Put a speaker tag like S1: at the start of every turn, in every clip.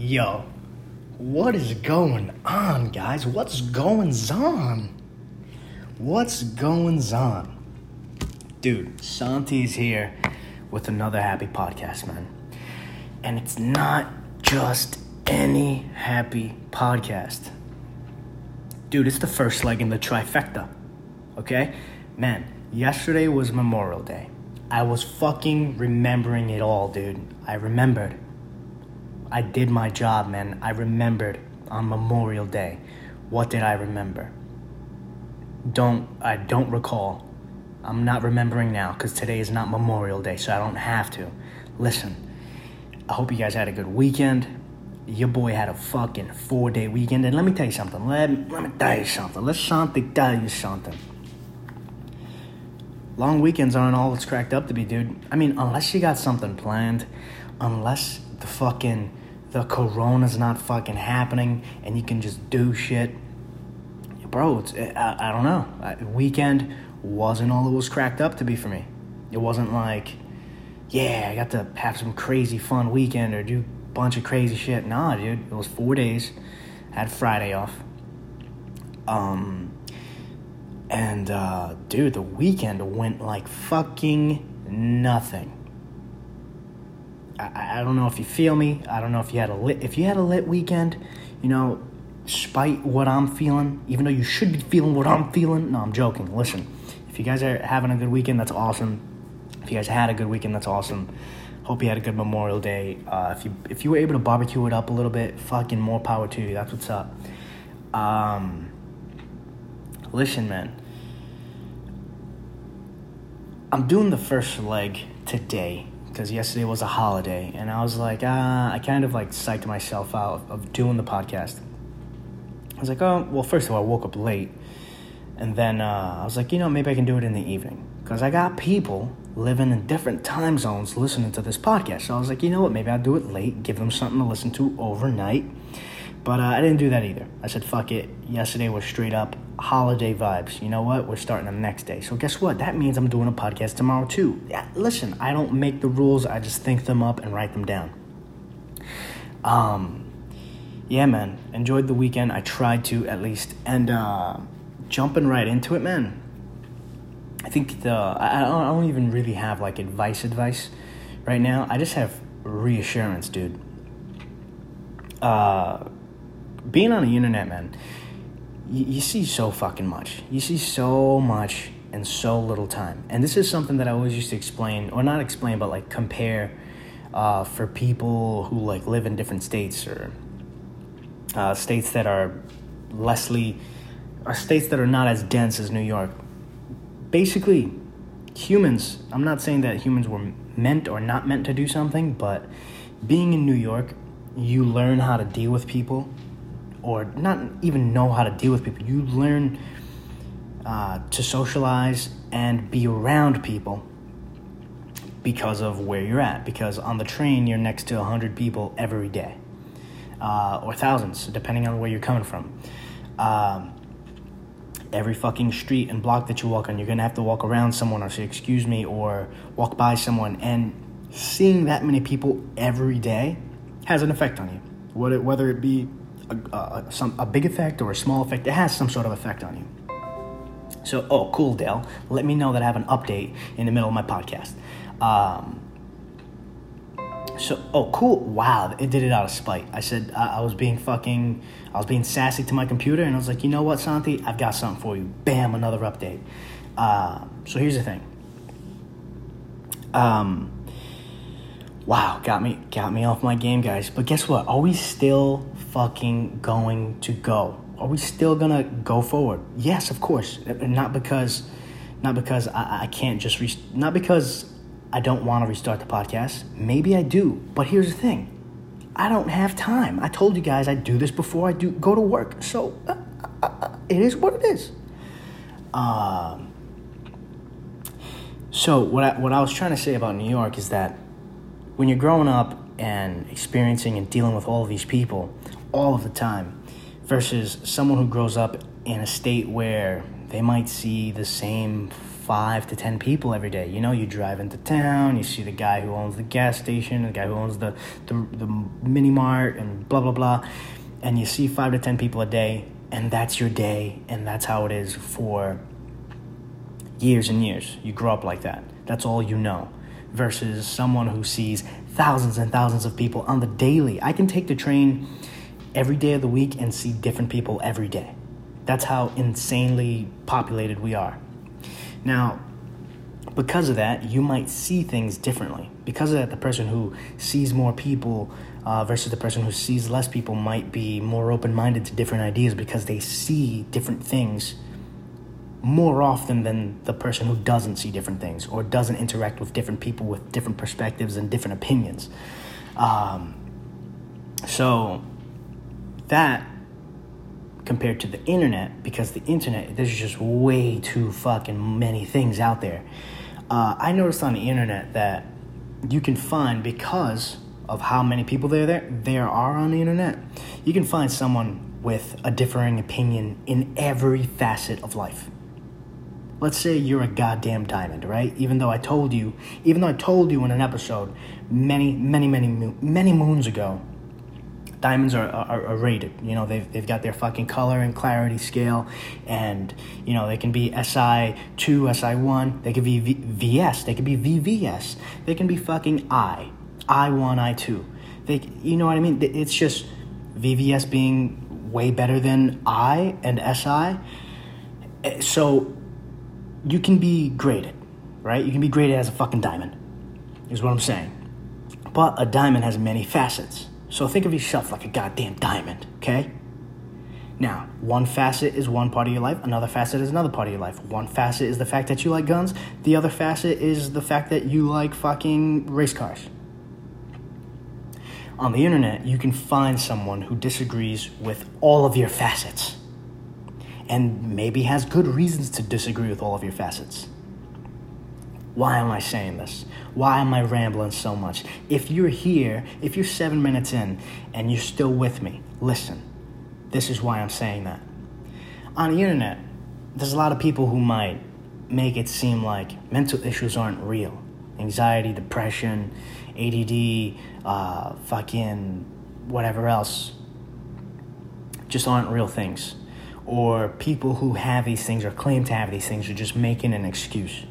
S1: Yo, what is going on, guys? What's going on? What's going on? Dude, Santi's here with another happy podcast, man. And it's not just any happy podcast. Dude, it's the first leg in the trifecta. Okay? Man, yesterday was Memorial Day. I was fucking remembering it all, dude. I remembered. I did my job, man. I remembered on Memorial Day. What did I remember? Don't I don't recall. I'm not remembering now cuz today is not Memorial Day, so I don't have to. Listen. I hope you guys had a good weekend. Your boy had a fucking 4-day weekend and let me tell you something. Let, let me tell you something. Let something tell you something long weekends aren't all it's cracked up to be, dude. I mean, unless you got something planned, unless the fucking the corona's not fucking happening and you can just do shit, bro. It's I, I don't know. I, weekend wasn't all it was cracked up to be for me. It wasn't like, yeah, I got to have some crazy fun weekend or do a bunch of crazy shit. Nah, dude. It was four days. I had Friday off. Um and uh, dude, the weekend went like fucking nothing. I, I don't know if you feel me. I don't know if you had a lit. If you had a lit weekend, you know, spite what I'm feeling, even though you should be feeling what I'm feeling. No, I'm joking. Listen, if you guys are having a good weekend, that's awesome. If you guys had a good weekend, that's awesome. Hope you had a good Memorial Day. Uh, if you if you were able to barbecue it up a little bit, fucking more power to you. That's what's up. Um, listen, man. I'm doing the first leg today because yesterday was a holiday, and I was like, ah, I kind of like psyched myself out of doing the podcast. I was like, oh, well, first of all, I woke up late, and then uh, I was like, you know, maybe I can do it in the evening because I got people living in different time zones listening to this podcast. So I was like, you know what, maybe I'll do it late, give them something to listen to overnight. But uh, I didn't do that either. I said, fuck it. Yesterday was straight up holiday vibes. You know what? We're starting the next day. So guess what? That means I'm doing a podcast tomorrow too. Yeah, listen, I don't make the rules. I just think them up and write them down. Um, yeah, man. Enjoyed the weekend. I tried to at least. And uh, jumping right into it, man. I think the I don't, I don't even really have like advice advice right now. I just have reassurance, dude. Uh, being on the internet, man you, you see so fucking much. You see so much in so little time. And this is something that I always used to explain, or not explain, but like compare uh, for people who like live in different states or uh, states that are lessly, or states that are not as dense as New York. Basically, humans, I'm not saying that humans were meant or not meant to do something, but being in New York, you learn how to deal with people or not even know how to deal with people. You learn uh, to socialize and be around people because of where you're at. Because on the train, you're next to 100 people every day, uh, or thousands, depending on where you're coming from. Um, every fucking street and block that you walk on, you're gonna have to walk around someone or say, excuse me, or walk by someone. And seeing that many people every day has an effect on you. Whether it be a, a, some, a big effect or a small effect, it has some sort of effect on you. So, oh, cool, Dale. Let me know that I have an update in the middle of my podcast. Um, so, oh, cool. Wow, it did it out of spite. I said I, I was being fucking, I was being sassy to my computer, and I was like, you know what, Santi? I've got something for you. Bam, another update. Uh, so here's the thing. Um, wow, got me, got me off my game, guys. But guess what? Are we still fucking going to go? Are we still gonna go forward? Yes, of course. Not because, not because I, I can't just re- not because I don't want to restart the podcast. Maybe I do, but here's the thing: I don't have time. I told you guys I do this before I do go to work, so uh, uh, uh, it is what it is. Um. So what I, what I was trying to say about New York is that when you're growing up and experiencing and dealing with all of these people, all of the time versus someone who grows up in a state where they might see the same five to ten people every day. You know, you drive into town, you see the guy who owns the gas station, the guy who owns the, the, the mini mart, and blah, blah, blah. And you see five to ten people a day, and that's your day, and that's how it is for years and years. You grow up like that. That's all you know. Versus someone who sees thousands and thousands of people on the daily. I can take the train every day of the week and see different people every day. That's how insanely populated we are. Now, because of that, you might see things differently. Because of that, the person who sees more people uh, versus the person who sees less people might be more open minded to different ideas because they see different things more often than the person who doesn't see different things or doesn't interact with different people with different perspectives and different opinions. Um, so, that compared to the internet because the internet there's just way too fucking many things out there. Uh, i noticed on the internet that you can find because of how many people there there there are on the internet you can find someone with a differing opinion in every facet of life. Let's say you're a goddamn diamond right? Even though i told you even though i told you in an episode many many many many moons ago diamonds are, are, are, rated. You know, they've, they've got their fucking color and clarity scale, and, you know, they can be SI2, SI1, they can be v- VS, they can be VVS, they can be fucking I, I1, I2. They, you know what I mean? It's just VVS being way better than I and SI. Eh, so you can be graded, right? You can be graded as a fucking diamond, is what I'm saying. But a diamond has many facets so think of yourself like a goddamn diamond, okay? Now, one facet is one part of your life, another facet is another part of your life. One facet is the fact that you like guns, the other facet is the fact that you like fucking race cars. On the internet, you can find someone who disagrees with all of your facets and maybe has good reasons to disagree with all of your facets. Why am I saying this? Why am I rambling so much? If you're here, if you're seven minutes in and you're still with me, listen. This is why I'm saying that. On the internet, there's a lot of people who might make it seem like mental issues aren't real. Anxiety, depression, ADD, uh, fucking whatever else just aren't real things. Or people who have these things or claim to have these things are just making an excuse.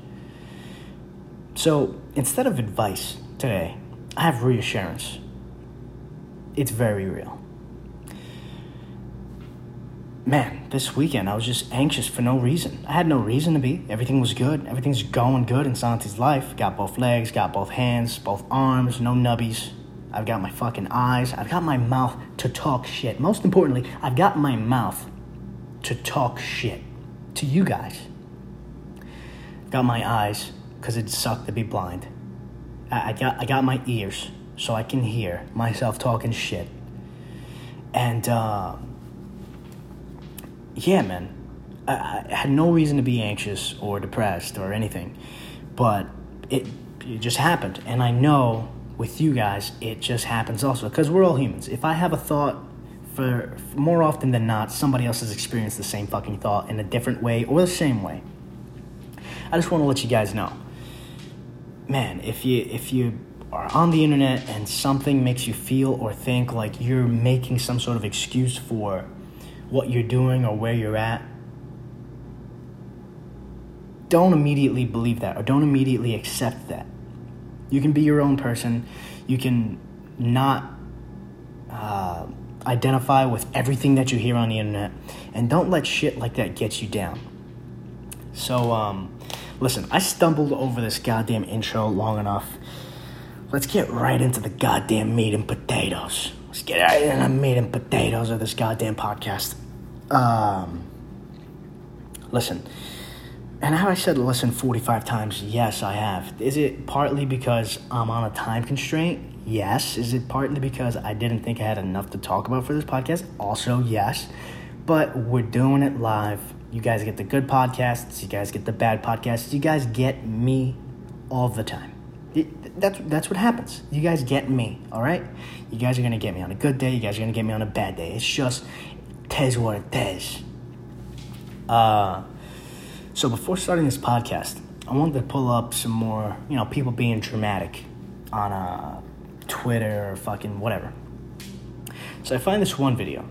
S1: So instead of advice today, I have reassurance. It's very real. Man, this weekend I was just anxious for no reason. I had no reason to be. Everything was good. Everything's going good in Santi's life. Got both legs, got both hands, both arms, no nubbies. I've got my fucking eyes. I've got my mouth to talk shit. Most importantly, I've got my mouth to talk shit to you guys. Got my eyes because it sucked to be blind. I, I, got I got my ears so I can hear myself talking shit. And uh, yeah, man, I, I, had no reason to be anxious or depressed or anything, but it it just happened, and I know with you guys it just happens also because we're all humans. If I have a thought. For, for more often than not, somebody else has experienced the same fucking thought in a different way or the same way. I just want to let you guys know man, if you if you are on the internet and something makes you feel or think like you're making some sort of excuse for what you're doing or where you're at, don't immediately believe that or don't immediately accept that. You can be your own person. You can not uh, identify with everything that you hear on the internet, and don't let shit like that get you down. So, um, Listen, I stumbled over this goddamn intro long enough. Let's get right into the goddamn meat and potatoes. Let's get right into the meat and potatoes of this goddamn podcast. Um, listen, and have I said listen 45 times? Yes, I have. Is it partly because I'm on a time constraint? Yes. Is it partly because I didn't think I had enough to talk about for this podcast? Also, yes. But we're doing it live you guys get the good podcasts, you guys get the bad podcasts, you guys get me all the time. It, that's that's what happens. You guys get me, all right? You guys are gonna get me on a good day. You guys are gonna get me on a bad day. It's just tes what it is. Uh, so before starting this podcast, I wanted to pull up some more, you know, people being dramatic on uh, Twitter or fucking whatever. So I find this one video.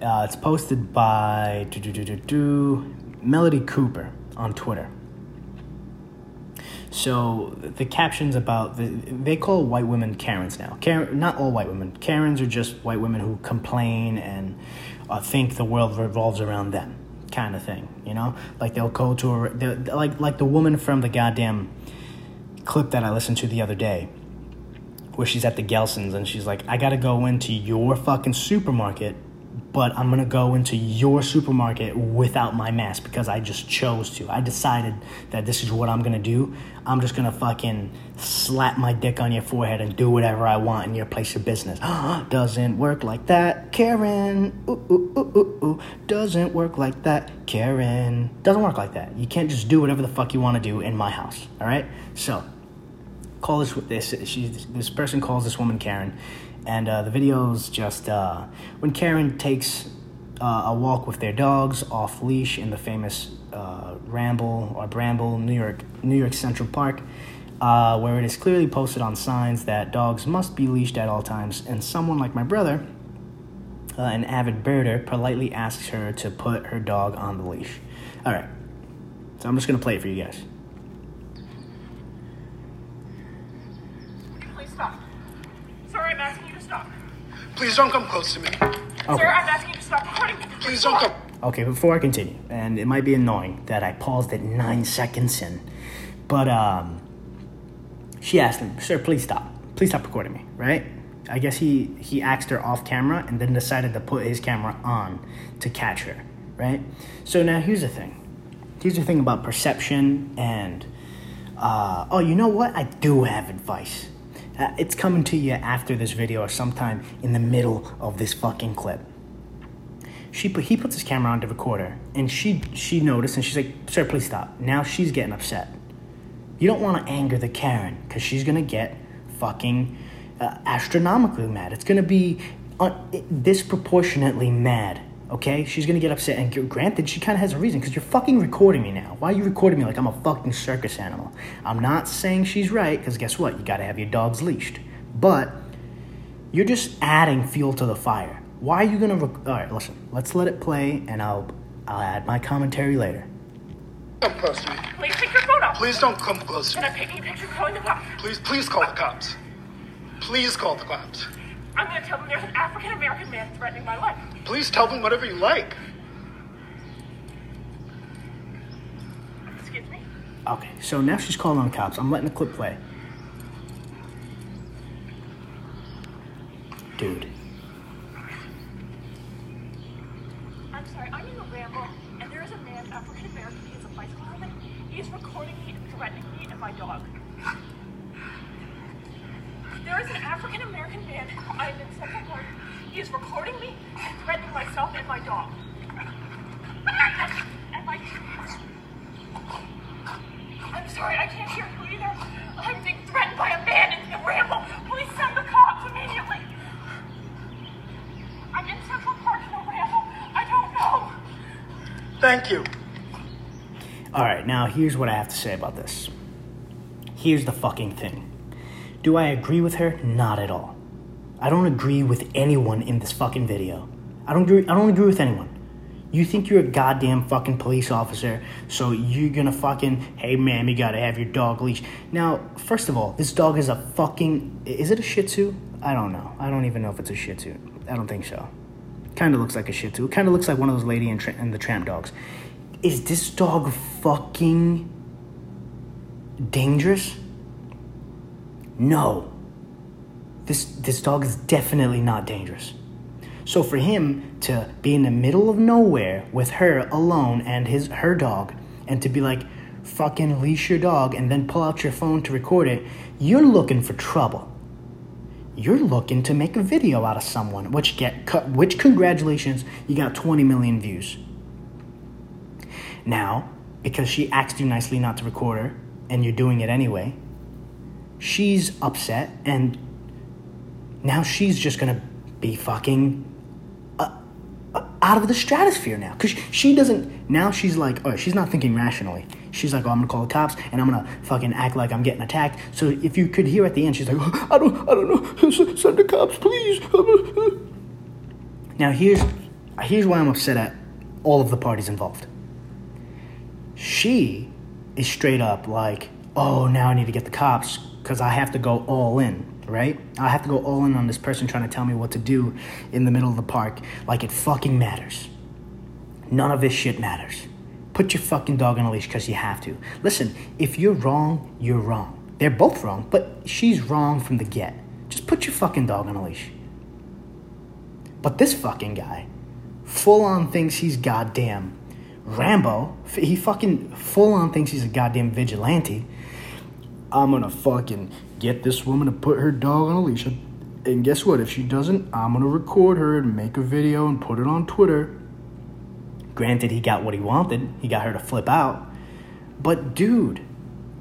S1: Uh, it's posted by do, do, do, Melody Cooper on Twitter. So the captions about the, they call white women Karens now. Karen, not all white women. Karens are just white women who complain and uh, think the world revolves around them, kind of thing. You know, like they'll go to a like like the woman from the goddamn clip that I listened to the other day, where she's at the Gelson's and she's like, "I gotta go into your fucking supermarket but I'm gonna go into your supermarket without my mask because I just chose to. I decided that this is what I'm gonna do. I'm just gonna fucking slap my dick on your forehead and do whatever I want in your place of business. Doesn't work like that, Karen. Ooh, ooh, ooh, ooh, ooh. Doesn't work like that, Karen. Doesn't work like that. You can't just do whatever the fuck you wanna do in my house, all right? So, call this, this, she, this person calls this woman Karen and uh, the video's just uh, when Karen takes uh, a walk with their dogs off leash in the famous uh, Ramble or Bramble, New York, New York Central Park, uh, where it is clearly posted on signs that dogs must be leashed at all times. And someone like my brother, uh, an avid birder, politely asks her to put her dog on the leash. All right, so I'm just gonna play it for you guys.
S2: Please stop. Sir, I'm asking you to stop.
S3: Please don't come close to me.
S1: Okay.
S2: Sir, I'm asking you to stop recording me.
S3: Please don't come.
S1: Okay, before I continue, and it might be annoying that I paused at nine seconds in, but um, she asked him, "Sir, please stop. Please stop recording me." Right? I guess he he asked her off camera and then decided to put his camera on to catch her. Right? So now here's the thing. Here's the thing about perception and uh, oh, you know what? I do have advice. Uh, it's coming to you after this video or sometime in the middle of this fucking clip. She put he puts his camera on to record her and she she noticed and she's like sir please stop. Now she's getting upset. You don't want to anger the karen because she's gonna get fucking uh, astronomically mad. It's gonna be uh, disproportionately mad okay she's gonna get upset and granted she kind of has a reason because you're fucking recording me now why are you recording me like i'm a fucking circus animal i'm not saying she's right because guess what you gotta have your dogs leashed but you're just adding fuel to the fire why are you gonna? Rec- All right, listen. Let's let it play, and I'll I'll add my commentary later.
S3: Come close to me.
S2: Please take your phone off.
S3: Please don't come close to
S2: Can
S3: me.
S2: I paint you a picture calling the cops?
S3: Please, please call the cops. Please call the cops.
S2: I'm gonna tell them there's an African American man threatening my life.
S3: Please tell them whatever you like.
S2: Excuse me?
S1: Okay, so now she's calling on the cops. I'm letting the clip play. Dude,
S2: I'm sorry, I'm in a ramble, and there is a man, African American, he has a bicycle helmet. He is recording me and threatening me and my dog. There is an African American man, I'm in Central Park. He is recording me and threatening myself and my dog. And my. I'm sorry, I can't hear you either. I'm being threatened by a man in the ramble. Please send the cops immediately. I'm in Central Park in a ramble. I don't know.
S3: Thank you.
S1: all right. Now here's what I have to say about this. Here's the fucking thing. Do I agree with her? Not at all. I don't agree with anyone in this fucking video. I don't agree. I don't agree with anyone. You think you're a goddamn fucking police officer, so you're gonna fucking, hey ma'am, you gotta have your dog leash. Now, first of all, this dog is a fucking, is it a Shih Tzu? I don't know. I don't even know if it's a Shih Tzu. I don't think so. Kind of looks like a Shih Tzu. Kind of looks like one of those lady and, tra- and the tramp dogs. Is this dog fucking dangerous? No. This this dog is definitely not dangerous. So for him to be in the middle of nowhere with her alone and his her dog and to be like fucking leash your dog and then pull out your phone to record it, you're looking for trouble. You're looking to make a video out of someone, which get cut which congratulations, you got 20 million views. Now, because she asked you nicely not to record her and you're doing it anyway, she's upset and now she's just gonna be fucking uh, uh, out of the stratosphere now because she doesn't now she's like oh she's not thinking rationally She's like, oh, I'm gonna call the cops and I'm gonna fucking act like I'm getting attacked. So if you could hear at the end, she's like, oh, I don't, I don't know, send the cops, please. Now here's, here's why I'm upset at all of the parties involved. She is straight up like, oh, now I need to get the cops because I have to go all in, right? I have to go all in on this person trying to tell me what to do in the middle of the park like it fucking matters. None of this shit matters. Put your fucking dog on a leash because you have to. Listen, if you're wrong, you're wrong. They're both wrong, but she's wrong from the get. Just put your fucking dog on a leash. But this fucking guy, full on thinks he's goddamn Rambo. He fucking full on thinks he's a goddamn vigilante. I'm gonna fucking get this woman to put her dog on a leash. And guess what? If she doesn't, I'm gonna record her and make a video and put it on Twitter. Granted, he got what he wanted. He got her to flip out. But dude,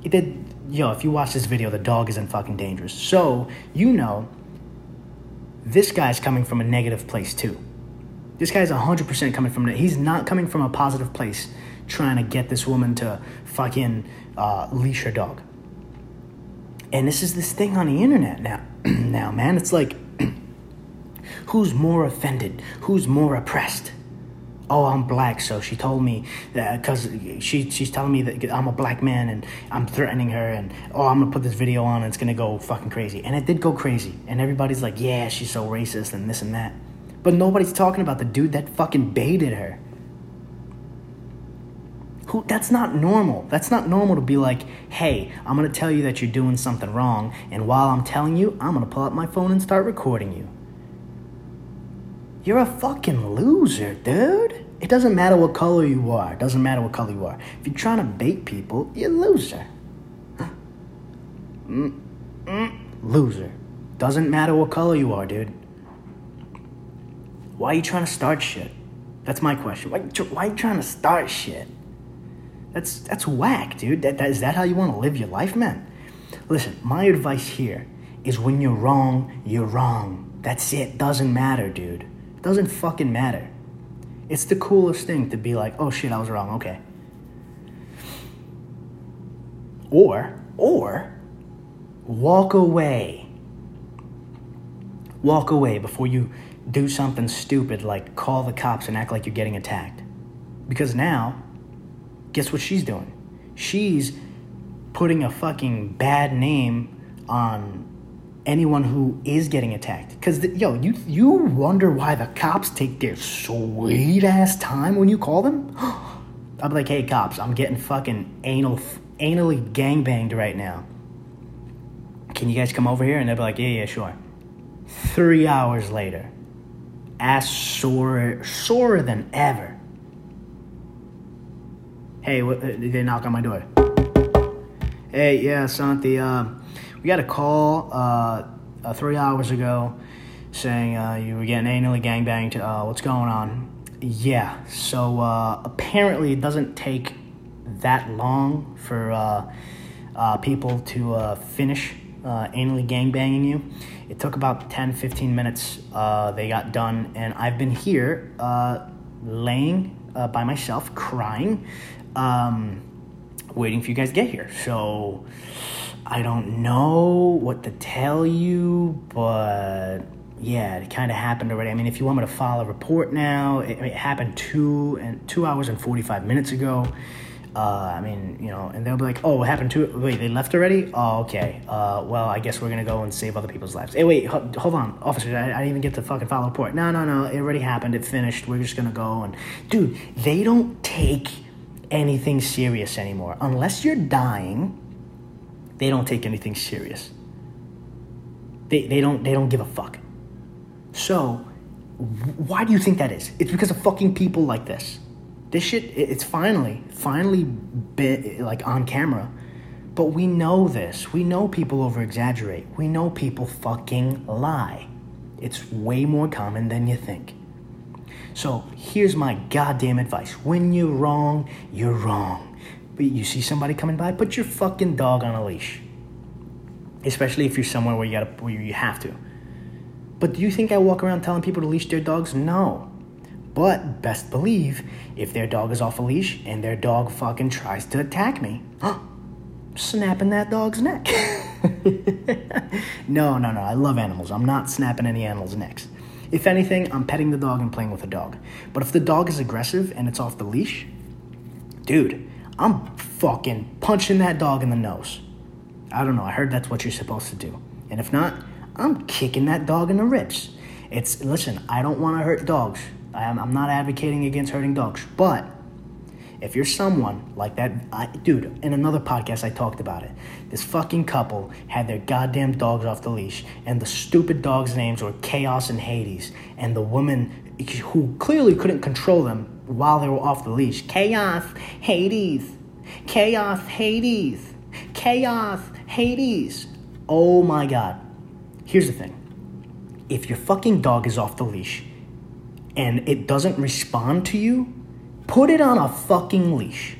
S1: it did. Yo, if you watch this video, the dog isn't fucking dangerous. So you know, this guy's coming from a negative place too. This guy's 100% coming from, he's not coming from a positive place trying to get this woman to fucking uh, leash her dog. And this is this thing on the internet now. now, man, it's like, who's more offended? Who's more oppressed? Oh, I'm black, so she told me that because she she's telling me that I'm a black man and I'm threatening her and oh, I'm gonna put this video on and it's gonna go fucking crazy. And it did go crazy. And everybody's like, yeah, she's so racist and this and that. But nobody's talking about the dude that fucking baited her. Who that's not normal. That's not normal to be like, "Hey, I'm going to tell you that you're doing something wrong, and while I'm telling you, I'm going to pull up my phone and start recording you." You're a fucking loser, dude. It doesn't matter what color you are. It doesn't matter what color you are. If you're trying to bait people, you're a loser. Mm, mm, loser. Doesn't matter what color you are, dude. Why are you trying to start shit? That's my question. Why, why are you trying to start shit? That's that's whack, dude. That, that, is that how you want to live your life, man? Listen, my advice here is when you're wrong, you're wrong. That's it. Doesn't matter, dude. Doesn't fucking matter. It's the coolest thing to be like, oh shit, I was wrong. Okay. Or, or, walk away. Walk away before you do something stupid like call the cops and act like you're getting attacked. Because now, guess what she's doing? She's putting a fucking bad name on anyone who is getting attacked. Because yo, you you wonder why the cops take their sweet ass time when you call them. Be like, hey cops, I'm getting fucking anal anally gangbanged right now. Can you guys come over here? And they'll be like, yeah, yeah, sure. Three hours later, ass sore, sorer than ever. Hey, what, uh, they knock on my door. Hey, yeah, Santi, uh, we got a call uh, uh, three hours ago saying uh, you were getting anally gangbanged. Uh, what's going on? Yeah, so uh, apparently it doesn't take that long for people to finish uh, anally gangbanging you. It took about 10 15 minutes. Uh, they got done, and I've been here uh, laying uh, by myself, crying, um, waiting for you guys to get here. So I don't know what to tell you, but yeah, it kind of happened already. I mean, if you want me to file a report now, it, it happened two and two hours and 45 minutes ago. Uh, I mean, you know, and they'll be like, "Oh, what happened to it? Wait, they left already? Oh, okay. Uh, well, I guess we're gonna go and save other people's lives." Hey, wait, ho- hold on, officer. I, I, didn't even get to fucking file a report. No, no, no. It already happened. It finished. We're just gonna go and, dude, they don't take anything serious anymore unless you're dying. They don't take anything serious. They they don't they don't give a fuck. So, why do you think that is? It's because of fucking people like this this shit it's finally finally bit like on camera but we know this we know people over exaggerate we know people fucking lie it's way more common than you think so here's my goddamn advice when you're wrong you're wrong but you see somebody coming by put your fucking dog on a leash especially if you're somewhere where you gotta where you have to but do you think i walk around telling people to leash their dogs no But best believe if their dog is off a leash and their dog fucking tries to attack me, snapping that dog's neck. no, no, no. I love animals. I'm not snapping any animals' necks. If anything, I'm petting the dog and playing with the dog. But if the dog is aggressive and it's off the leash, dude, I'm fucking punching that dog in the nose. I don't know. I heard that's what you're supposed to do. And if not, I'm kicking that dog in the ribs. It's listen. I don't want to hurt dogs. I'm, I'm not advocating against hurting dogs, but if you're someone like that, I, dude, in another podcast I talked about it. This fucking couple had their goddamn dogs off the leash, and the stupid dogs' names were Chaos and Hades. And the woman who clearly couldn't control them while they were off the leash Chaos, Hades, Chaos, Hades, Chaos, Hades. Oh my god. Here's the thing if your fucking dog is off the leash and it doesn't respond to you, put it on a fucking leash.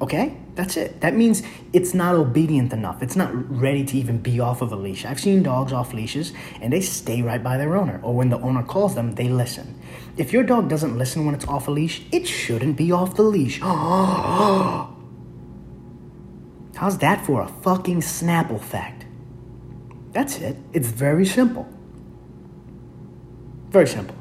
S1: Okay? That's it. That means it's not obedient enough. It's not ready to even be off of a leash. I've seen dogs off leashes and they stay right by their owner, or when the owner calls them, they listen. If your dog doesn't listen when it's off a leash, it shouldn't be off the leash. How's that for a fucking Snapple fact? That's it. It's very simple. Very simple.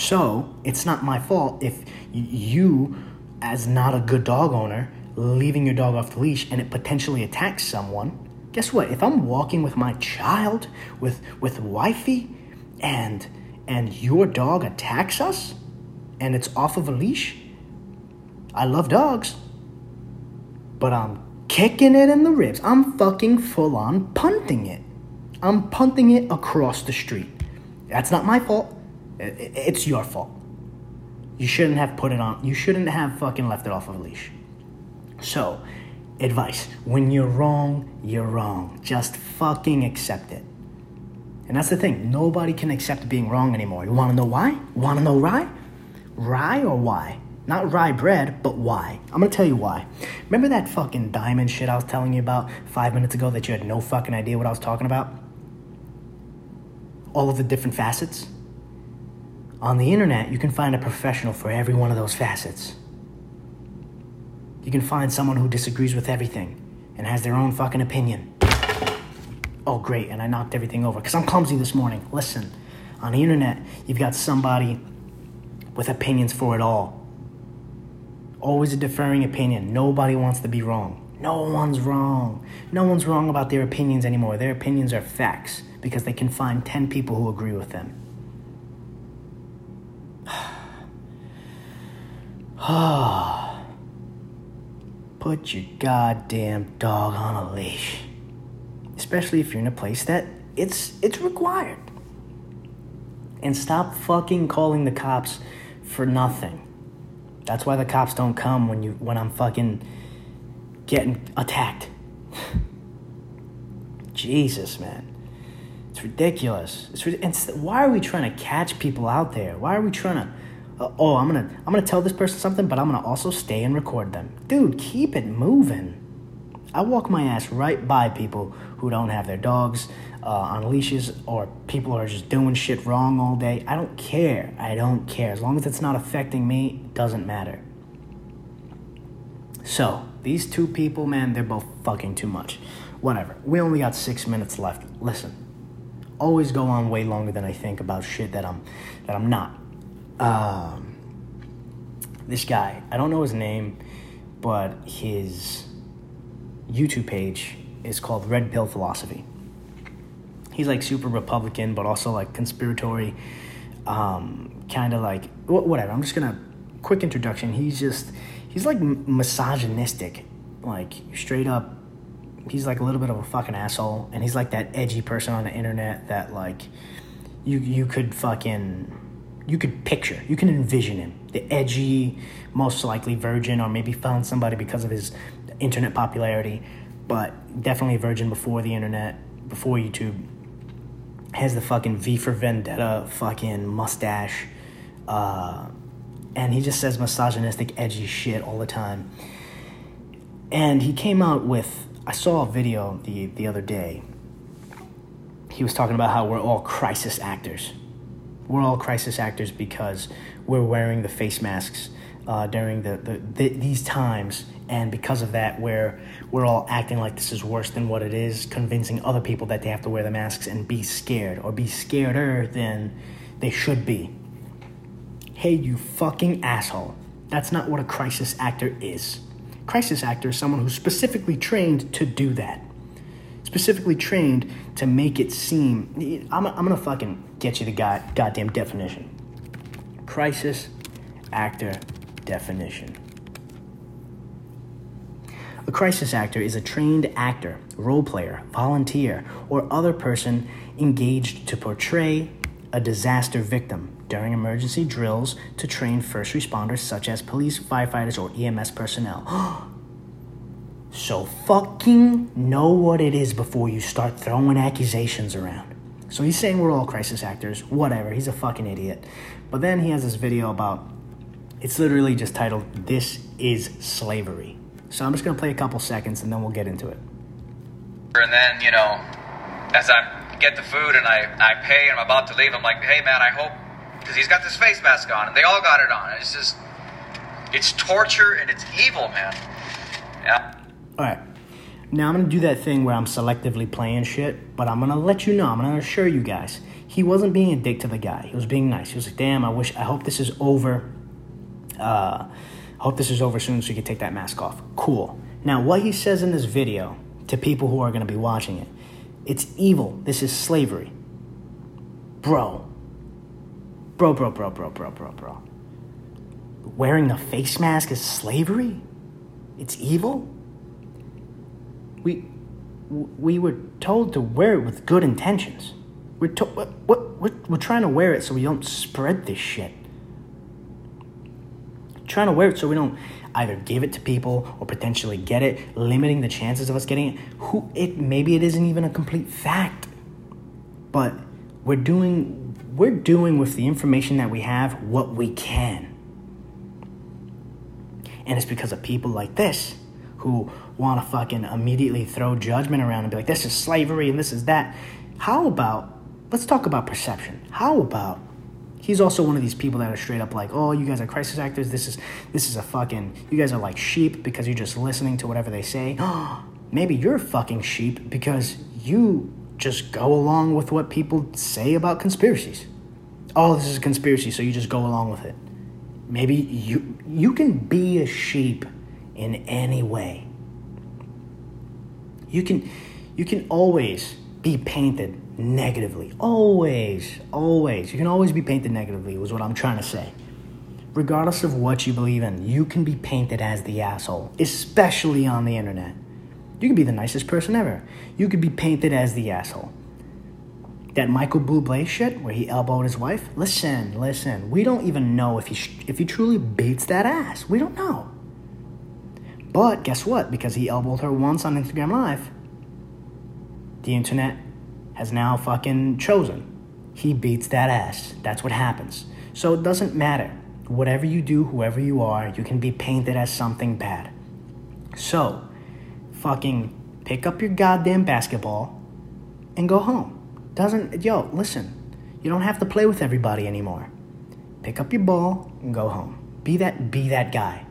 S1: So, it's not my fault if you, as not a good dog owner, leaving your dog off the leash and it potentially attacks someone. Guess what? If I'm walking with my child, with with wifey, and and your dog attacks us, and it's off of a leash, I love dogs, but I'm kicking it in the ribs. I'm fucking full on punting it. I'm punting it across the street. That's not my fault. It's your fault. You shouldn't have put it on. You shouldn't have fucking left it off of a leash. So, advice when you're wrong, you're wrong. Just fucking accept it. And that's the thing. Nobody can accept being wrong anymore. You want to know why? Want to know why? Rye or why? Not rye bread, but why? I'm gonna tell you why. Remember that fucking diamond shit I was telling you about five minutes ago that you had no fucking idea what I was talking about? All of the different facets? On the internet, you can find a professional for every one of those facets. You can find someone who disagrees with everything and has their own fucking opinion. Oh, great, and I knocked everything over because I'm clumsy this morning. Listen, on the internet, you've got somebody with opinions for it all. Always a deferring opinion. Nobody wants to be wrong. No one's wrong. No one's wrong about their opinions anymore. Their opinions are facts because they can find 10 people who agree with them. Put your goddamn dog on a leash. Especially if you're in a place that it's it's required. And stop fucking calling the cops for nothing. That's why the cops don't come when you when I'm fucking getting attacked. Jesus, man. It's ridiculous. It's, it's why are we trying to catch people out there? Why are we trying to uh, oh, I'm gonna I'm gonna tell this person something, but I'm gonna also stay and record them. Dude, keep it moving. I walk my ass right by people who don't have their dogs uh, on leashes or people who are just doing shit wrong all day. I don't care. I don't care. As long as it's not affecting me, it doesn't matter. So, these two people, man, they're both fucking too much. Whatever. We only got six minutes left. Listen, always go on way longer than I think about shit that I'm that I'm not um, this guy, I don't know his name, but his YouTube page is called Red Pill Philosophy. He's like super Republican, but also like conspiratory, um, kind of like whatever. I'm just gonna quick introduction. He's just he's like misogynistic, like straight up. He's like a little bit of a fucking asshole, and he's like that edgy person on the internet that like you you could fucking you could picture, you can envision him, the edgy, most likely virgin, or maybe found somebody because of his internet popularity, but definitely a virgin before the internet, before YouTube. Has the fucking V for Vendetta fucking mustache, uh, and he just says misogynistic, edgy shit all the time. And he came out with, I saw a video the the other day. He was talking about how we're all crisis actors we're all crisis actors because we're wearing the face masks uh, during the, the, the these times, and because of that, we're we're all acting like this is worse than what it is, convincing other people that they have to wear the masks and be scared or be scareder than they should be. Hey, you fucking asshole! That's not what a crisis actor is. Crisis actor is someone who's specifically trained to do that specifically trained to make it seem. I'm, I'm gonna fucking get you the god, goddamn definition. Crisis actor definition. A crisis actor is a trained actor, role player, volunteer, or other person engaged to portray a disaster victim during emergency drills to train first responders such as police, firefighters, or EMS personnel. So fucking know what it is before you start throwing accusations around. So he's saying we're all crisis actors, whatever. He's a fucking idiot. But then he has this video about it's literally just titled This is Slavery. So I'm just to play a couple seconds and then we'll get into it.
S4: And then, you know, as I get the food and I, I pay and I'm about to leave, I'm like, hey man, I hope, because he's got this face mask on and they all got it on. It's just, it's torture and it's evil, man. Yeah.
S1: All right. Now I'm gonna do that thing where I'm selectively playing shit, but I'm gonna let you know. I'm gonna assure you guys, he wasn't being a dick to the guy. He was being nice. He was like, "Damn, I wish. I hope this is over. Uh, I hope this is over soon, so you can take that mask off." Cool. Now, what he says in this video to people who are gonna be watching it, it's evil. This is slavery, bro. Bro, bro, bro, bro, bro, bro, bro. Wearing the face mask is slavery. It's evil we we were told to wear it with good intentions. We're, to, we're, we're, we're trying to wear it so we don't spread this shit. trying to wear it so we don't either give it to people or potentially get it, limiting the chances of us getting it. Who it maybe it isn't even a complete fact. But we're doing we're doing with the information that we have what we can. And it's because of people like this who want to fucking immediately throw judgment around and be like, this is slavery and this is that. How about, let's talk about perception. How about, he's also one of these people that are straight up like, oh, you guys are crisis actors. This is, this is a fucking, you guys are like sheep because you're just listening to whatever they say. Maybe you're fucking sheep because you just go along with what people say about conspiracies. Oh, this is a conspiracy, so you just go along with it. Maybe you you can be a sheep in any way. You can you can always be painted negatively. Always, always. You can always be painted negatively, was what I'm trying to say. Regardless of what you believe in, you can be painted as the asshole, especially on the internet. You can be the nicest person ever. You could be painted as the asshole. That Michael Bublé shit where he elbowed his wife. Listen, listen. We don't even know if he if he truly beats that ass. We don't know. But guess what? Because he elbowed her once on Instagram Live, the internet has now fucking chosen. He beats that ass. That's what happens. So it doesn't matter. Whatever you do, whoever you are, you can be painted as something bad. So, fucking pick up your goddamn basketball and go home. Doesn't, yo, listen, you don't have to play with everybody anymore. Pick up your ball and go home. Be that, be that guy.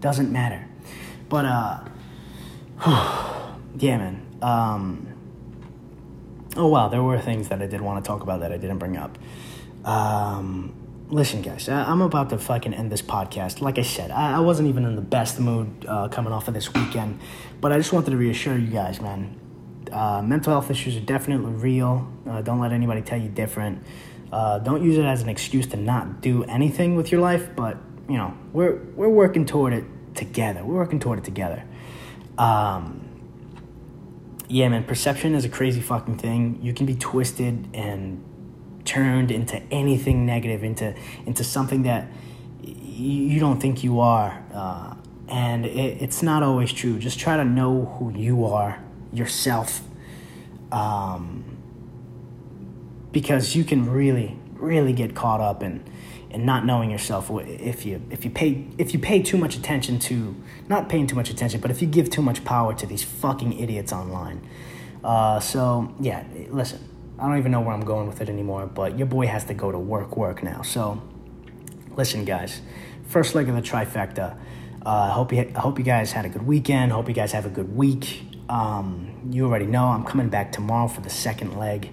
S1: Doesn't matter. But uh, yeah, man. Um, oh wow, there were things that I did want to talk about that I didn't bring up. Um, listen, guys, I, am about to fucking end this podcast. Like I said, I, I wasn't even in the best mood uh, coming off of this weekend, but I just wanted to reassure you guys, man. Uh, mental health issues are definitely real. Uh, don't let anybody tell you different. Uh, don't use it as an excuse to not do anything with your life, but you know we're we're working toward it together. We're working toward it together. Um, yeah, man, perception is a crazy fucking thing. You can be twisted and turned into anything negative, into into something that you don't think you are, uh, and it, it's not always true. Just try to know who you are yourself, um, because you can really, really get caught up in and not knowing yourself if you if you pay if you pay too much attention to not paying too much attention but if you give too much power to these fucking idiots online uh, so yeah listen I don't even know where I'm going with it anymore, but your boy has to go to work, work now. So, listen, guys, first leg of the trifecta. Uh, I hope you I hope you guys had a good weekend. Hope you guys have a good week. Um, you already know I'm coming back tomorrow for the second leg,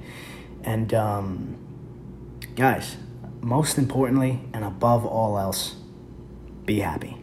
S1: and um, guys, most importantly and above all else, be happy.